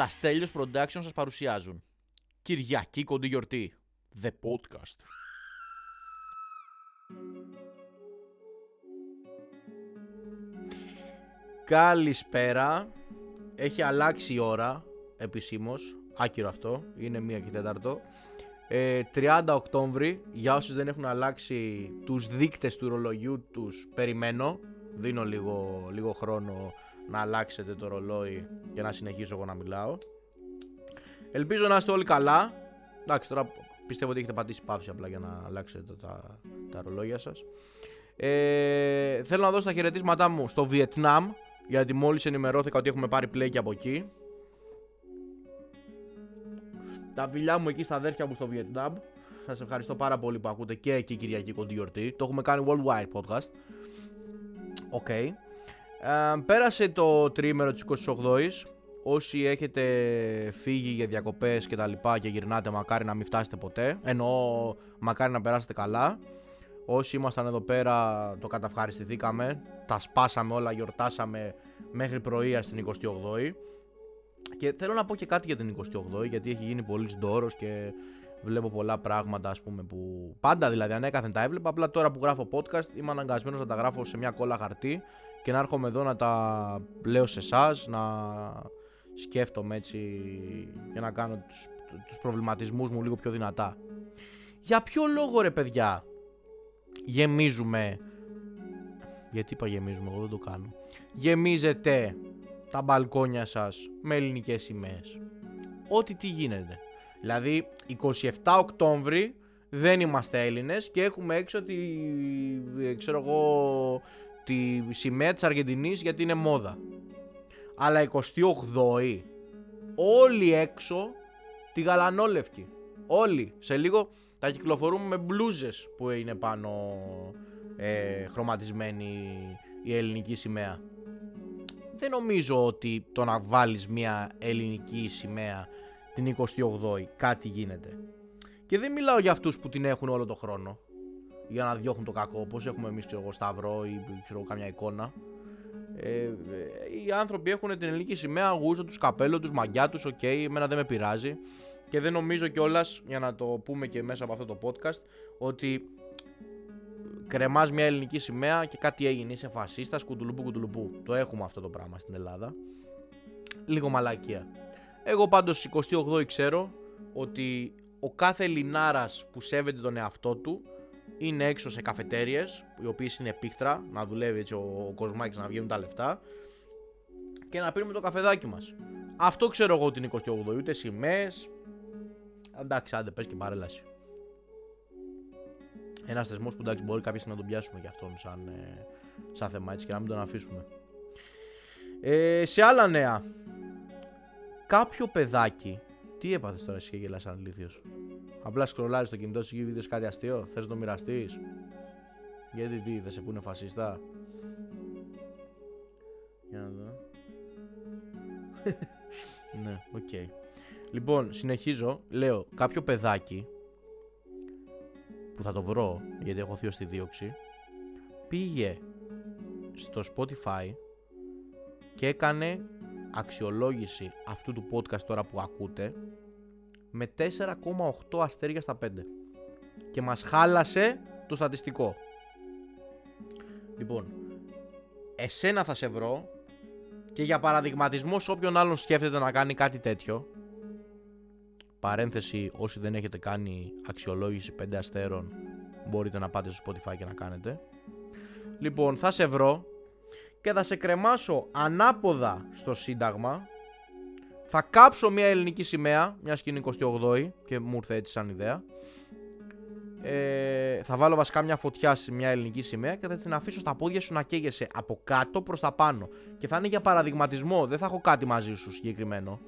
Τα Στέλιος Production σας παρουσιάζουν. Κυριακή κοντή γιορτή. The Podcast. Καλησπέρα. Έχει αλλάξει η ώρα επισήμως. Άκυρο αυτό, είναι μία και τέταρτο. Ε, 30 Οκτώβρη Για όσους δεν έχουν αλλάξει τους δείκτες του ρολογιού τους Περιμένω. Δίνω λίγο, λίγο χρόνο να αλλάξετε το ρολόι και να συνεχίσω εγώ να μιλάω. Ελπίζω να είστε όλοι καλά. Εντάξει, τώρα πιστεύω ότι έχετε πατήσει παύση απλά για να αλλάξετε τα, τα ρολόγια σας. Ε, θέλω να δώσω τα χαιρετίσματά μου στο Βιετνάμ γιατί μόλις ενημερώθηκα ότι έχουμε πάρει play και από εκεί. Τα φιλιά μου εκεί στα αδέρφια μου στο Βιετνάμ. Σας ευχαριστώ πάρα πολύ που ακούτε και εκεί Κυριακή κοντή γιορτή. Το έχουμε κάνει worldwide podcast. OK. Okay. Ε, πέρασε το τριήμερο της 28ης. Όσοι έχετε φύγει για διακοπές και τα λοιπά και γυρνάτε μακάρι να μην φτάσετε ποτέ. Εννοώ μακάρι να περάσετε καλά. Όσοι ήμασταν εδώ πέρα το καταυχαριστηθήκαμε. Τα σπάσαμε όλα, γιορτάσαμε μέχρι πρωία στην 28η. Και θέλω να πω και κάτι για την 28η γιατί έχει γίνει πολύς ντόρος και βλέπω πολλά πράγματα ας πούμε που πάντα δηλαδή ανέκαθεν τα έβλεπα απλά τώρα που γράφω podcast είμαι αναγκασμένος να τα γράφω σε μια κόλλα χαρτί και να έρχομαι εδώ να τα λέω σε εσάς, να σκέφτομαι έτσι και να κάνω τους, τους προβληματισμούς μου λίγο πιο δυνατά. Για ποιο λόγο ρε παιδιά γεμίζουμε γιατί είπα γεμίζουμε εγώ δεν το κάνω γεμίζετε τα μπαλκόνια σας με ελληνικές σημαίες ό,τι τι γίνεται δηλαδή 27 Οκτώβρη δεν είμαστε Έλληνες και έχουμε έξω τη, ξέρω εγώ, τη σημαία της Αργεντινής γιατί είναι μόδα. Αλλά 28η όλοι έξω τη γαλανόλευκη. Όλοι. Σε λίγο θα κυκλοφορούμε με μπλούζες που είναι πάνω ε, χρωματισμένη η ελληνική σημαία. Δεν νομίζω ότι το να βάλεις μια ελληνική σημαία την 28η κάτι γίνεται. Και δεν μιλάω για αυτούς που την έχουν όλο το χρόνο για να διώχνουν το κακό, όπως έχουμε εμείς ξέρω, σταυρό ή ξέρω, καμιά εικόνα. Ε, ε, οι άνθρωποι έχουν την ελληνική σημαία, ρούχο τους, καπέλο τους, μαγιό τους, OK, okay, εμένα δεν με πειράζει. Και δεν νομίζω κιόλας, για να το πούμε και μέσα από αυτό το podcast, ότι κρεμάς μια ελληνική σημαία και κάτι έγινε, είσαι φασίστας, κουτουλουπού κουτουλουπού. Το έχουμε αυτό το πράγμα στην Ελλάδα. Λίγο μαλακία. Εγώ πάντως 28 ξέρω ότι ο κάθε Ελληνάρας που σέβεται τον εαυτό του είναι έξω σε καφετέρειε, οι οποίες είναι πίχτρα, να δουλεύει έτσι ο, ο Κοσμάκης να βγαίνουν τα λεφτά και να πίνουμε το καφεδάκι μας. Αυτό ξέρω εγώ την 28η, ούτε σημαίες. Εντάξει, άντε, πες και παρέλαση. Ένας θεσμός που εντάξει μπορεί κάποια να τον πιάσουμε και αυτόν σαν, ε, σαν θέμα έτσι και να μην τον αφήσουμε. Ε, σε άλλα νέα, κάποιο παιδάκι. Τι έπαθες τώρα εσύ και γελάς σαν ηλίθιος. Απλά σκρολάρεις το κινητό σου και βίντεο κάτι αστείο. Θες να το μοιραστείς. Γιατί τι, δεν σε πούνε φασίστα. Για να δω. ναι, OK. Okay. Λοιπόν, συνεχίζω. Λέω κάποιο παιδάκι που θα το βρω γιατί έχω θείο στη δίωξη πήγε στο Spotify και έκανε αξιολόγηση αυτού του podcast τώρα που ακούτε με 4,8 αστέρια στα 5 και μας χάλασε το στατιστικό. Λοιπόν, εσένα θα σε βρω και για παραδειγματισμό σε όποιον άλλον σκέφτεται να κάνει κάτι τέτοιο παρένθεση όσοι δεν έχετε κάνει αξιολόγηση 5 αστέρων μπορείτε να πάτε στο Spotify και να κάνετε λοιπόν θα σε βρω και θα σε κρεμάσω ανάποδα στο σύνταγμα θα κάψω μια ελληνική σημαία, μια και είναι 28η και μου ήρθε έτσι σαν ιδέα. Ε, θα βάλω βασικά μια φωτιά σε μια ελληνική σημαία και θα την αφήσω στα πόδια σου να καίγεσαι από κάτω προς τα πάνω. Και θα είναι για παραδειγματισμό, δεν θα έχω κάτι μαζί σου συγκεκριμένο.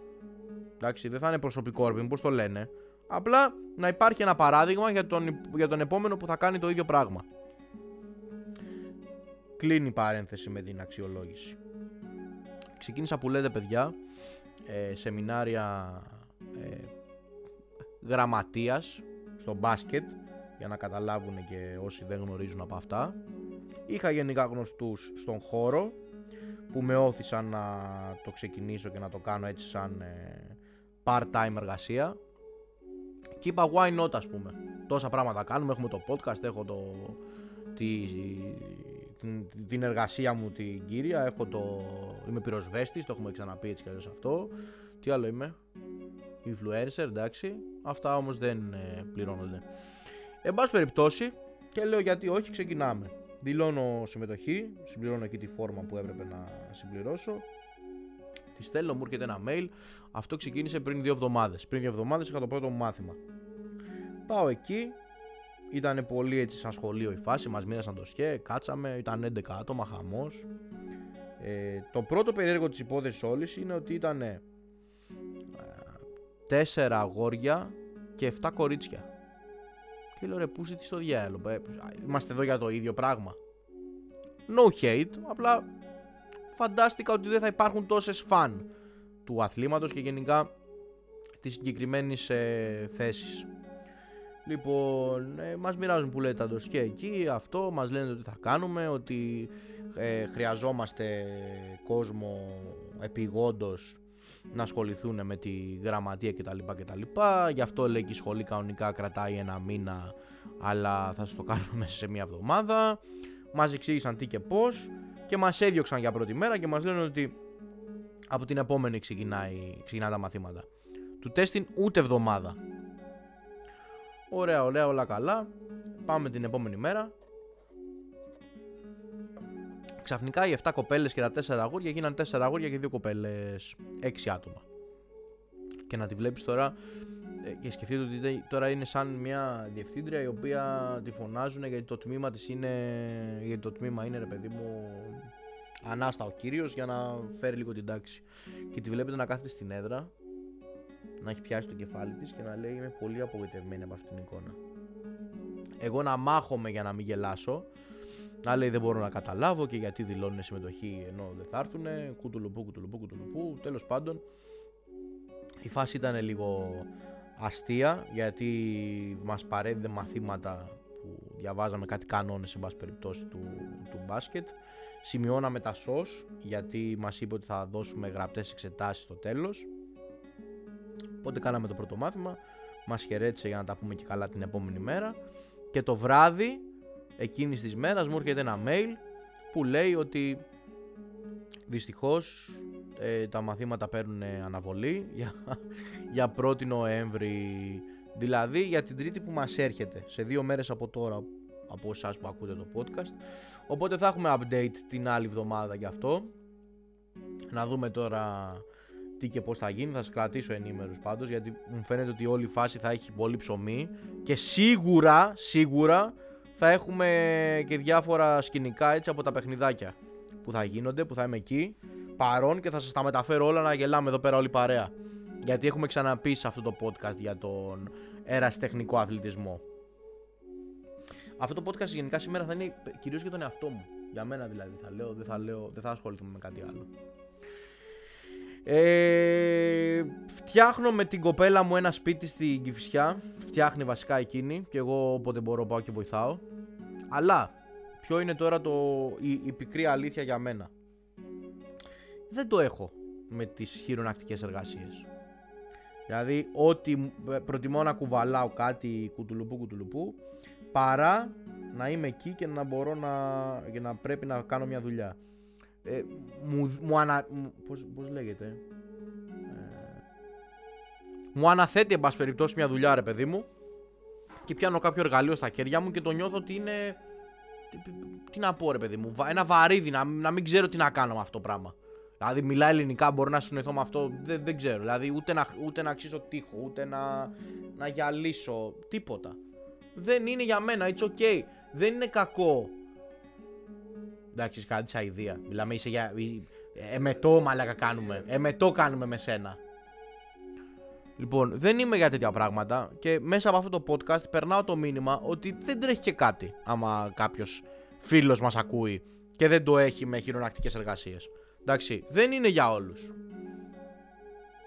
Εντάξει, δεν θα είναι προσωπικό όρπιν, πώς το λένε. Απλά να υπάρχει ένα παράδειγμα για τον, για τον επόμενο που θα κάνει το ίδιο πράγμα. Κλείνει η παρένθεση με την αξιολόγηση. Ξεκίνησα που λέτε παιδιά ε, σεμινάρια ε, γραμματείας στο μπάσκετ για να καταλάβουν και όσοι δεν γνωρίζουν από αυτά. Είχα γενικά γνωστούς στον χώρο που με όθησαν να το ξεκινήσω και να το κάνω έτσι σαν ε, part-time εργασία και είπα why not ας πούμε τόσα πράγματα κάνουμε, έχουμε το podcast, έχω το, τη, την, την, εργασία μου την κύρια, έχω το, είμαι πυροσβέστης, το έχουμε ξαναπεί έτσι κι αλλιώς αυτό τι άλλο είμαι, influencer εντάξει, αυτά όμως δεν ε, πληρώνονται εν πάση περιπτώσει και λέω γιατί όχι ξεκινάμε δηλώνω συμμετοχή, συμπληρώνω εκεί τη φόρμα που έπρεπε να συμπληρώσω. Τη στέλνω, μου έρχεται ένα mail. Αυτό ξεκίνησε πριν δύο εβδομάδες. Πριν δύο εβδομάδες είχα το πρώτο μου μάθημα. Πάω εκεί. Ήταν πολύ έτσι σαν σχολείο η φάση. Μας μοίρασαν το σκέ, κάτσαμε. Ήταν 11 άτομα, χαμός. Ε, το πρώτο περίεργο της υπόθεσης όλης είναι ότι ήταν ε, 4 αγόρια και 7 κορίτσια. Και λέω ρε πούσε τι στο διάλογο. Ε, είμαστε εδώ για το ίδιο πράγμα. No hate, απλά φαντάστηκα ότι δεν θα υπάρχουν τόσες φαν του αθλήματος και γενικά της συγκεκριμένης ε, θέσης. Λοιπόν, ε, μας μοιράζουν που λέτε το και εκεί, αυτό, μας λένε ότι θα κάνουμε, ότι ε, χρειαζόμαστε κόσμο επιγόντως να ασχοληθούν με τη γραμματεία κτλ. κτλ. Γι' αυτό λέει και η σχολή κανονικά κρατάει ένα μήνα, αλλά θα σας το κάνουμε μέσα σε μία εβδομάδα. Μας εξήγησαν τι και πώς και μας έδιωξαν για πρώτη μέρα και μας λένε ότι από την επόμενη ξεκινάει, ξεκινά τα μαθήματα. Του τέστην ούτε εβδομάδα. Ωραία, ωραία, όλα καλά. Πάμε την επόμενη μέρα. Ξαφνικά οι 7 κοπέλες και τα 4 αγόρια γίναν 4 αγόρια και 2 κοπέλες. 6 άτομα. Και να τη βλέπεις τώρα ε, και σκεφτείτε ότι τώρα είναι σαν μια διευθύντρια η οποία τη φωνάζουν γιατί το τμήμα της είναι γιατί το τμήμα είναι ρε παιδί μου ανάστα ο κύριος για να φέρει λίγο την τάξη και τη βλέπετε να κάθεται στην έδρα να έχει πιάσει το κεφάλι της και να λέει είμαι πολύ απογοητευμένη από αυτήν την εικόνα εγώ να μάχομαι για να μην γελάσω να λέει δεν μπορώ να καταλάβω και γιατί δηλώνουν συμμετοχή ενώ δεν θα έρθουν. Κουτουλουπού, κουτουλουπού, κουτουλουπού. Τέλος πάντων, η φάση ήταν λίγο αστεία γιατί μας παρέδιδε μαθήματα που διαβάζαμε κάτι κανόνες σε πάση περιπτώσει του, του μπάσκετ. Σημειώναμε τα σως γιατί μας είπε ότι θα δώσουμε γραπτές εξετάσεις στο τέλος. Οπότε κάναμε το πρώτο μάθημα, μας χαιρέτησε για να τα πούμε και καλά την επόμενη μέρα. Και το βράδυ εκείνης της μέρας μου έρχεται ένα mail που λέει ότι δυστυχώς ε, τα μαθήματα παίρνουν αναβολή για, για 1η Νοέμβρη. Δηλαδή για την τρίτη που μας έρχεται σε δύο μέρες από τώρα από εσάς που ακούτε το podcast. Οπότε θα έχουμε update την άλλη εβδομάδα γι' αυτό. Να δούμε τώρα τι και πώς θα γίνει θα σας κρατήσω ενήμερους πάντως γιατί μου φαίνεται ότι όλη η φάση θα έχει πολύ ψωμί και σίγουρα σίγουρα θα έχουμε και διάφορα σκηνικά έτσι από τα παιχνιδάκια που θα γίνονται, που θα είμαι εκεί παρόν και θα σας τα μεταφέρω όλα να γελάμε εδώ πέρα όλη παρέα. Γιατί έχουμε ξαναπεί σε αυτό το podcast για τον ερασιτεχνικό αθλητισμό. Αυτό το podcast γενικά σήμερα θα είναι κυρίως για τον εαυτό μου. Για μένα δηλαδή θα λέω, δεν θα, λέω, δεν θα ασχοληθούμε με κάτι άλλο. Ε, φτιάχνω με την κοπέλα μου ένα σπίτι στην Κηφισιά. Φτιάχνει βασικά εκείνη και εγώ όποτε μπορώ πάω και βοηθάω. Αλλά ποιο είναι τώρα το, η, η πικρή αλήθεια για μένα; Δεν το έχω με τις χειρονακτικές εργασίες. Δηλαδή ό,τι προτιμώ να κουβαλάω κάτι κουτουλουπού κουτουλουπού παρά να είμαι εκεί και να μπορώ να, και να πρέπει να κάνω μια δουλειά. Ε, μου, μου ανα, πώς, πώς λέγεται; Ε, μου αναθέτει εν πάση περιπτώσει μια δουλειά ρε παιδί μου και πιάνω κάποιο εργαλείο στα χέρια μου και το νιώθω ότι είναι τι να πω ρε παιδί μου, ένα βαρύδι να, να μην ξέρω τι να κάνω με αυτό το πράγμα. Δηλαδή μιλάει ελληνικά, μπορώ να συνοηθώ με αυτό, δεν, δεν ξέρω. Δηλαδή ούτε να, ούτε να αξίσω τείχο, ούτε να, να γυαλίσω, τίποτα. Δεν είναι για μένα, it's okay. Δεν είναι κακό. Εντάξει, κάτι σαν ιδέα. Μιλάμε, είσαι για... Εμετό μαλακα κάνουμε. Εμετό κάνουμε με σένα. Λοιπόν, δεν είμαι για τέτοια πράγματα και μέσα από αυτό το podcast περνάω το μήνυμα ότι δεν τρέχει και κάτι άμα κάποιος φίλος μας ακούει και δεν το έχει με χειρονακτικές εργασίες. Εντάξει, δεν είναι για όλους.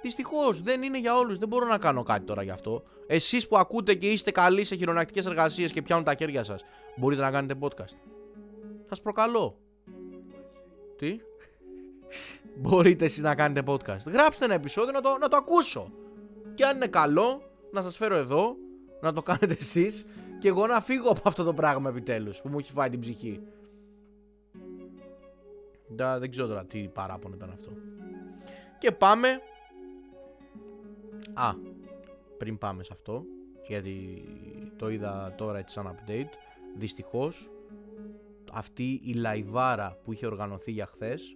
Δυστυχώς δεν είναι για όλους. Δεν μπορώ να κάνω κάτι τώρα γι' αυτό. Εσείς που ακούτε και είστε καλοί σε χειρονακτικές εργασίες και πιάνουν τα χέρια σας, μπορείτε να κάνετε podcast. Σας προκαλώ. Τι; μπορείτε εσείς να κάνετε podcast. Γράψτε ένα επεισόδιο να το, να το ακούσω. Και αν είναι καλό, να σας φέρω εδώ, να το κάνετε εσείς και εγώ να φύγω από αυτό το πράγμα επιτέλους που μου έχει φάει την ψυχή. Da, δεν ξέρω τώρα τι παράπονο ήταν αυτό. Και πάμε. Α, πριν πάμε σε αυτό, γιατί το είδα τώρα έτσι σαν update, δυστυχώς αυτή η λαϊβάρα που είχε οργανωθεί για χθες,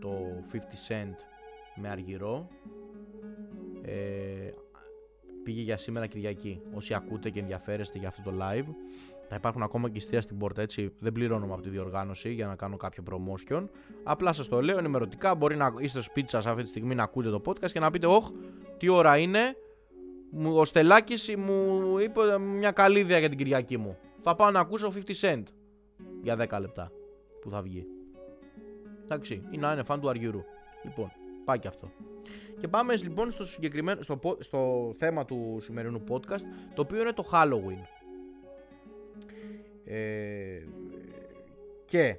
το 50 Cent με αργυρό, ε, πήγε για σήμερα Κυριακή. Όσοι ακούτε και ενδιαφέρεστε για αυτό το live, θα υπάρχουν ακόμα και ειστήρια στην πόρτα, έτσι. Δεν πληρώνουμε από τη διοργάνωση για να κάνω κάποιο promotion. Απλά σας το λέω ενημερωτικά. Μπορεί να είστε στο σπίτι σας αυτή τη στιγμή να ακούτε το podcast και να πείτε, Ωχ, τι ώρα είναι. Ο Στελάκης μου είπε μια καλή ιδέα για την Κυριακή μου. Θα πάω να ακούσω 50 cent για 10 λεπτά που θα βγει. Εντάξει, ή να είναι φαν του Αργυρού. Λοιπόν, πάει και αυτό. Και πάμε λοιπόν στο, συγκεκριμένο, στο, στο θέμα του σημερινού podcast, το οποίο είναι το Halloween. Ε, και,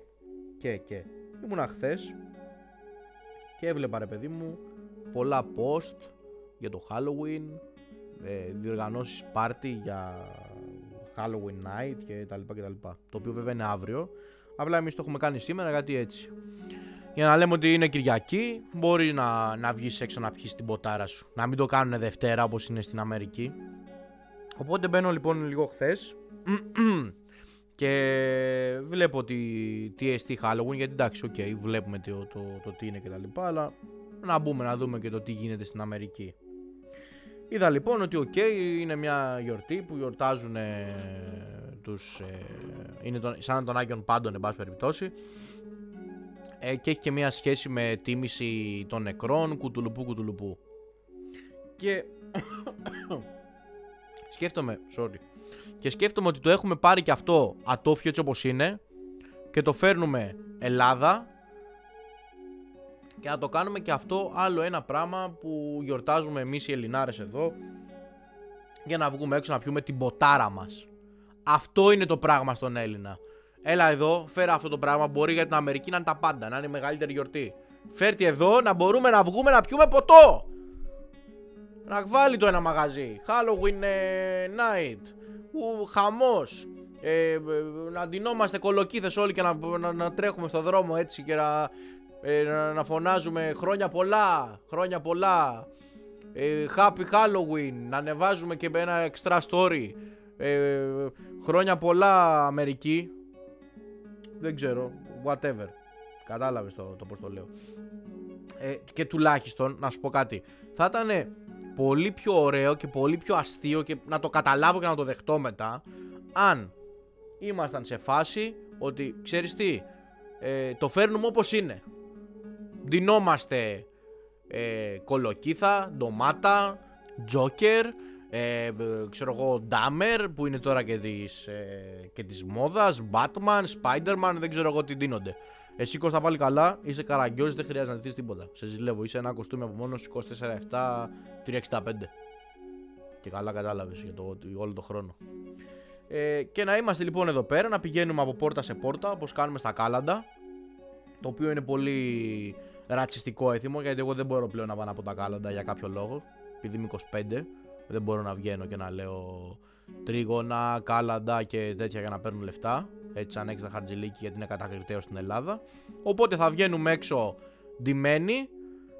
και, και. Ήμουνα χθες και έβλεπα ρε παιδί μου πολλά post για το Halloween, ε, διοργανώσεις party για Halloween night και τα λοιπά και τα λοιπά. Το οποίο βέβαια είναι αύριο. Απλά εμείς το έχουμε κάνει σήμερα γιατί έτσι. Για να λέμε ότι είναι Κυριακή, μπορεί να, να βγεις έξω να πιεις την ποτάρα σου. Να μην το κάνουν Δευτέρα όπως είναι στην Αμερική. Οπότε μπαίνω λοιπόν λίγο χθες και βλέπω τι, τι εστί Halloween γιατί εντάξει, OK, okay, βλέπουμε το, το, το, τι είναι και τα λοιπά, αλλά να μπούμε να δούμε και το τι γίνεται στην Αμερική. Είδα λοιπόν ότι OK, okay, είναι μια γιορτή που γιορτάζουν ε, τους, ε, είναι τον, σαν τον Αγίων Πάντων εν πάση περιπτώσει ε, και έχει και μια σχέση με τίμηση των νεκρών, κουτουλουπού κουτουλουπού. Και σκέφτομαι, sorry, και σκέφτομαι ότι το έχουμε πάρει και αυτό ατόφιο έτσι όπως είναι και το φέρνουμε Ελλάδα και να το κάνουμε και αυτό άλλο ένα πράγμα που γιορτάζουμε εμείς οι Ελληνάρες εδώ για να βγούμε έξω να πιούμε την ποτάρα μας. Αυτό είναι το πράγμα στον Έλληνα. Έλα εδώ, φέρα αυτό το πράγμα. Μπορεί για την Αμερική να είναι τα πάντα, να είναι η μεγαλύτερη γιορτή. Φέρτε εδώ να μπορούμε να βγούμε να πιούμε ποτό. Να βάλει το ένα μαγαζί. Halloween ε, night χαμός ε, να ντυνόμαστε κολοκύθες όλοι και να, να, να, τρέχουμε στο δρόμο έτσι και να, ε, να, φωνάζουμε χρόνια πολλά, χρόνια πολλά ε, Happy Halloween, να ανεβάζουμε και ένα extra story. Ε, χρόνια πολλά Αμερική δεν ξέρω, whatever. Κατάλαβες το, το πως το λέω. Ε, και τουλάχιστον να σου πω κάτι. Θα ήταν πολύ πιο ωραίο και πολύ πιο αστείο και να το καταλάβω και να το δεχτώ μετά αν ήμασταν σε φάση ότι ξέρεις τι ε, το φέρνουμε όπως είναι ντυνόμαστε ε, κολοκύθα, ντομάτα, τζόκερ ε, ξέρω εγώ Ντάμερ που είναι τώρα και της, ε, και της μόδας Batman, Spider-Man δεν ξέρω εγώ τι δίνονται εσύ Κώστα πάλι καλά, είσαι καραγκιόζης, δεν χρειάζεται να δεις τίποτα. Σε ζηλεύω, είσαι ένα κοστούμι από μόνος 24-7, 365. Και καλά κατάλαβες για το, όλο το χρόνο. Ε, και να είμαστε λοιπόν εδώ πέρα, να πηγαίνουμε από πόρτα σε πόρτα, όπως κάνουμε στα κάλαντα. Το οποίο είναι πολύ ρατσιστικό έθιμο, γιατί εγώ δεν μπορώ πλέον να πάω από τα κάλαντα για κάποιο λόγο. Επειδή είμαι 25, δεν μπορώ να βγαίνω και να λέω τρίγωνα, κάλαντα και τέτοια για να παίρνουν λεφτά έτσι σαν έξτρα χαρτζηλίκι γιατί είναι κατακριτέο στην Ελλάδα. Οπότε θα βγαίνουμε έξω ντυμένοι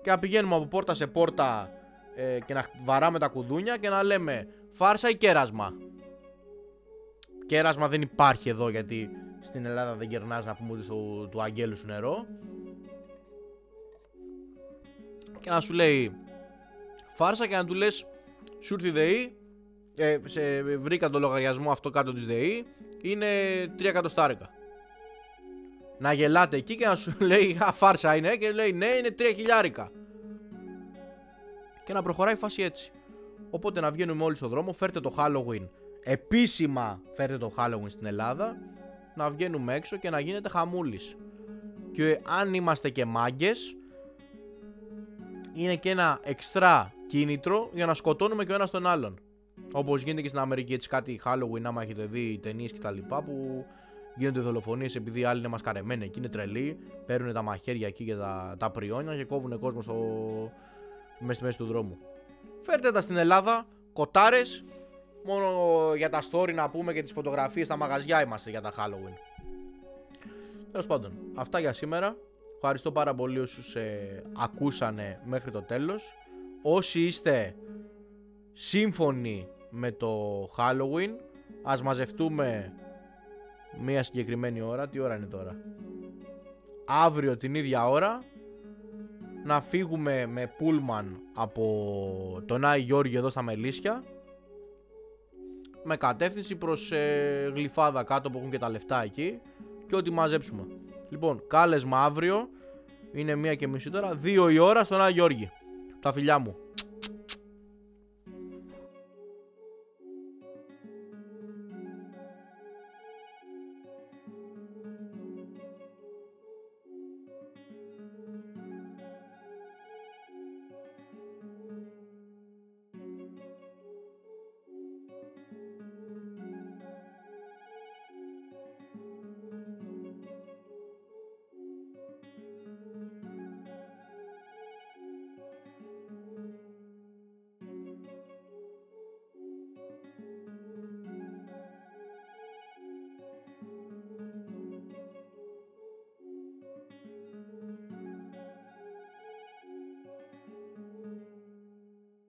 και να πηγαίνουμε από πόρτα σε πόρτα ε, και να βαράμε τα κουδούνια και να λέμε φάρσα ή κέρασμα; Κέρασμα δεν υπάρχει εδώ γιατί στην Ελλάδα δεν κερνάς να πούμε του, του αγγέλου σου νερό. Και να σου λέει φάρσα και να του λες σου ήρθε η ΔΕΗ, ε, σε, βρήκα το λογαριασμό αυτό κάτω της ΔΕΗ, είναι 3 εκατοστάρικα. Να γελάτε εκεί και να σου λέει Α, φάρσα είναι και λέει ναι, είναι 3 χιλιάρικα. Και να προχωράει η φάση έτσι. Οπότε να βγαίνουμε όλοι στο δρόμο, φέρτε το Halloween. Επίσημα φέρτε το Halloween στην Ελλάδα. Να βγαίνουμε έξω και να γίνεται χαμούλης. Και αν είμαστε και μάγκες, είναι και ένα εξτρά κίνητρο για να σκοτώνουμε και ο ένας τον άλλον. Όπως γίνεται και στην Αμερική, έτσι κάτι Halloween, άμα έχετε δει ταινίες κτλ. που γίνονται δολοφονίες επειδή άλλοι είναι μασκαρεμένοι εκεί, είναι τρελοί, παίρνουν τα μαχαίρια εκεί και τα, τα πριόνια και κόβουν κόσμο στο... μέσα στη μέση του δρόμου. Φέρτε τα στην Ελλάδα, κοτάρες, μόνο για τα story να πούμε και τις φωτογραφίες στα μαγαζιά είμαστε για τα Halloween. Τέλος πάντων, αυτά για σήμερα. Ευχαριστώ πάρα πολύ όσους ε, ακούσανε μέχρι το τέλος. Όσοι είστε σύμφωνοι με το Halloween, ας μαζευτούμε μία συγκεκριμένη ώρα. Τι ώρα είναι τώρα; Αύριο την ίδια ώρα να φύγουμε με πούλμαν από τον Άι Γιώργη εδώ στα Μελίσια με κατεύθυνση προς ε, Γλυφάδα κάτω που έχουν και τα λεφτά εκεί και ό,τι μαζέψουμε. Λοιπόν, κάλεσμα αύριο είναι μία και μισή τώρα, δύο η ώρα στον Άγιο Γιώργη. Τα φιλιά μου.